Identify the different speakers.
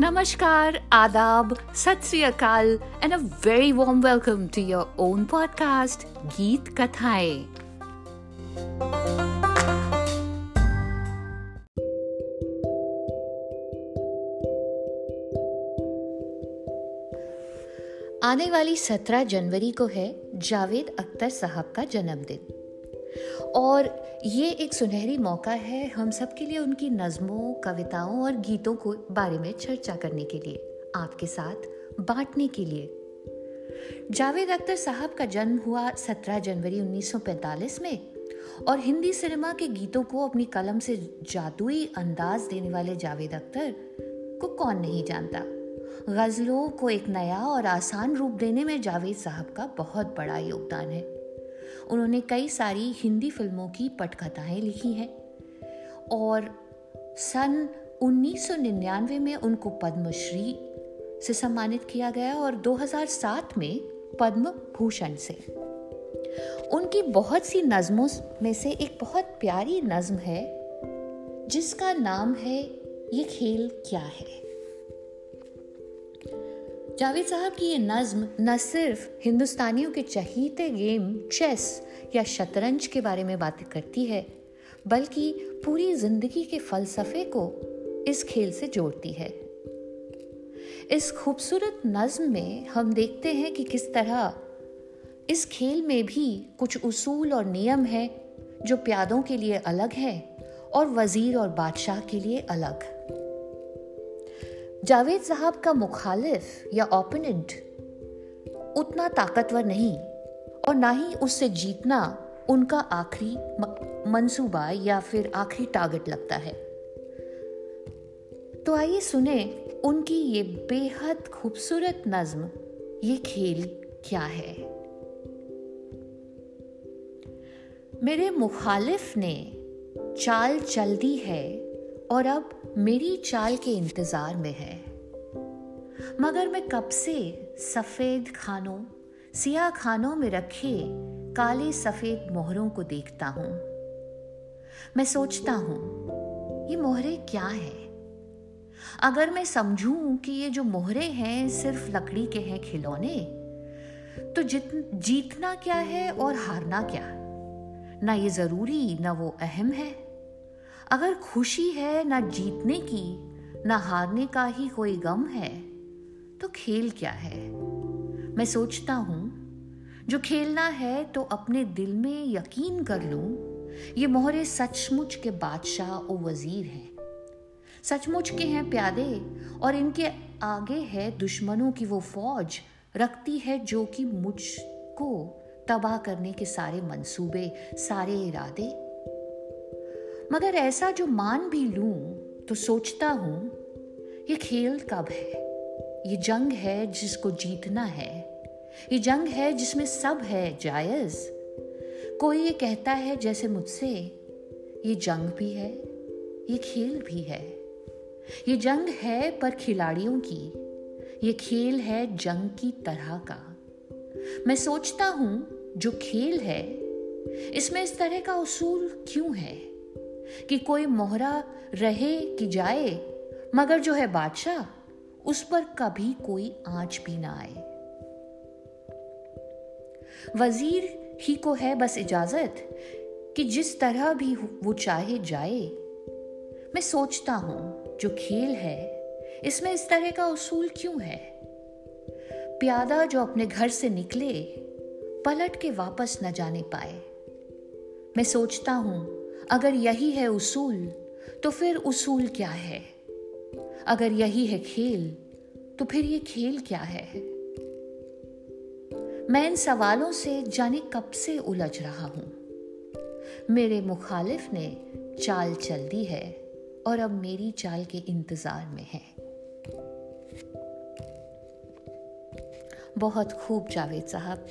Speaker 1: नमस्कार, आदाब, सत अकाल and a very warm welcome to your own podcast गीत कथाएँ आने वाली 17 जनवरी को है जावेद अख्तर साहब का जन्मदिन। और ये एक सुनहरी मौका है हम सब के लिए उनकी नज़मों, कविताओं और गीतों को बारे में चर्चा करने के लिए, आपके साथ बांटने के लिए। जावेद अख्तर साहब का जन्म हुआ 17 जनवरी 1945 में और हिंदी सिनेमा के गीतों को अपनी कलम से जादुई अंदाज देने वाले जावेद अख्तर को कौन नहीं जानता? गज़लों को एक नया और आसान रूप देने में जावेद साहब का बहुत बड़ा योगदान है। उन्होंने कई सारी हिंदी फ़िल्मों की पटकथाएँ लिखी हैं। और सन 1999 में उनको पद्मश्री से सम्मानित किया गया और 2007 में पद्म भूषण से। उनकी बहुत सी नज़मों में से एक बहुत प्यारी नज्म है, जिसका नाम है, ये खेल क्या है? जावेद साहब की ये नज्म न सिर्फ़ हिंदुस्तानियों के चहीते गेम, चेस या शतरंज के बारे में बातें करती है, बल्कि पूरी ज़िंदगी के फलसफे को इस खेल से जोड़ती है। इस खूबसूरत नज्म में हम देखते हैं कि किस तरह इस खेल में भी कुछ उसूल और नियम है, जो प्यादों के लिए अलग है और वज़ीर और बादशाह के लिए अलग। जावेद साहब का मुखालिफ या ओपोनेंट उतना ताकतवर नहीं और ना ही उससे जीतना उनका आखिरी मंसूबा या फिर आखिरी टारगेट लगता है। तो आइए सुने उनकी ये बेहद खूबसूरत नज्म, ये खेल क्या है? मेरे मुखालिफ ने चाल चल दी है और अब मेरी चाल के इंतज़ार में है। मगर मैं कब से सफ़ेद खानों सिया खानों में रखे काले सफ़ेद मोहरों को देखता हूँ। मैं सोचता हूँ, ये मोहरे क्या है? अगर मैं समझूं कि ये जो मोहरे हैं सिर्फ़ लकड़ी के हैं खिलौने तो जित, जीतना क्या है और हारना क्या? ना ये ज़रूरी, ना वो अहम है। अगर खुशी है ना जीतने की, ना हारने का ही कोई गम है तो खेल क्या है? मैं सोचता हूँ, जो खेलना है तो अपने दिल में यकीन कर लूँ, ये मोहरे सचमुच के बादशाह और वज़ीर हैं। सचमुच के हैं प्यादे और इनके आगे है दुश्मनों की वो फौज, रखती है जो कि मुझको तबाह करने के सारे मंसूबे, सारे इरादे मगर ऐसा जो मान भी लूँ तो सोचता हूँ, ये खेल कब है? ये जंग है जिसको जीतना है। ये जंग है जिसमें सब है जायज़। कोई ये कहता है जैसे मुझसे, ये जंग भी है, ये खेल भी है। ये जंग है पर खिलाड़ियों की, ये खेल है जंग की तरह का। मैं सोचता हूँ, जो खेल है, इसमें इस तरह का उसूल क्यों है? कि कोई मोहरा रहे कि जाए, मगर जो है बादशाह, उस पर कभी कोई आँच भी ना आए। वज़ीर ही को है बस इजाज़त कि जिस तरह भी वो चाहे जाए। मैं सोचता हूँ, जो खेल है, इसमें इस तरह का उसूल क्यों है? प्यादा जो अपने घर से निकले, पलट के वापस न जाने पाए। मैं सोचता हूँ अगर यही है उसूल तो फिर उसूल क्या है? अगर यही है खेल तो फिर ये खेल क्या है? मैं इन सवालों से जाने कब से उलझ रहा हूँ। मेरे मुखालिफ ने चाल चल दी है और अब मेरी चाल के इंतज़ार में है। बहुत खूब जावेद साहब।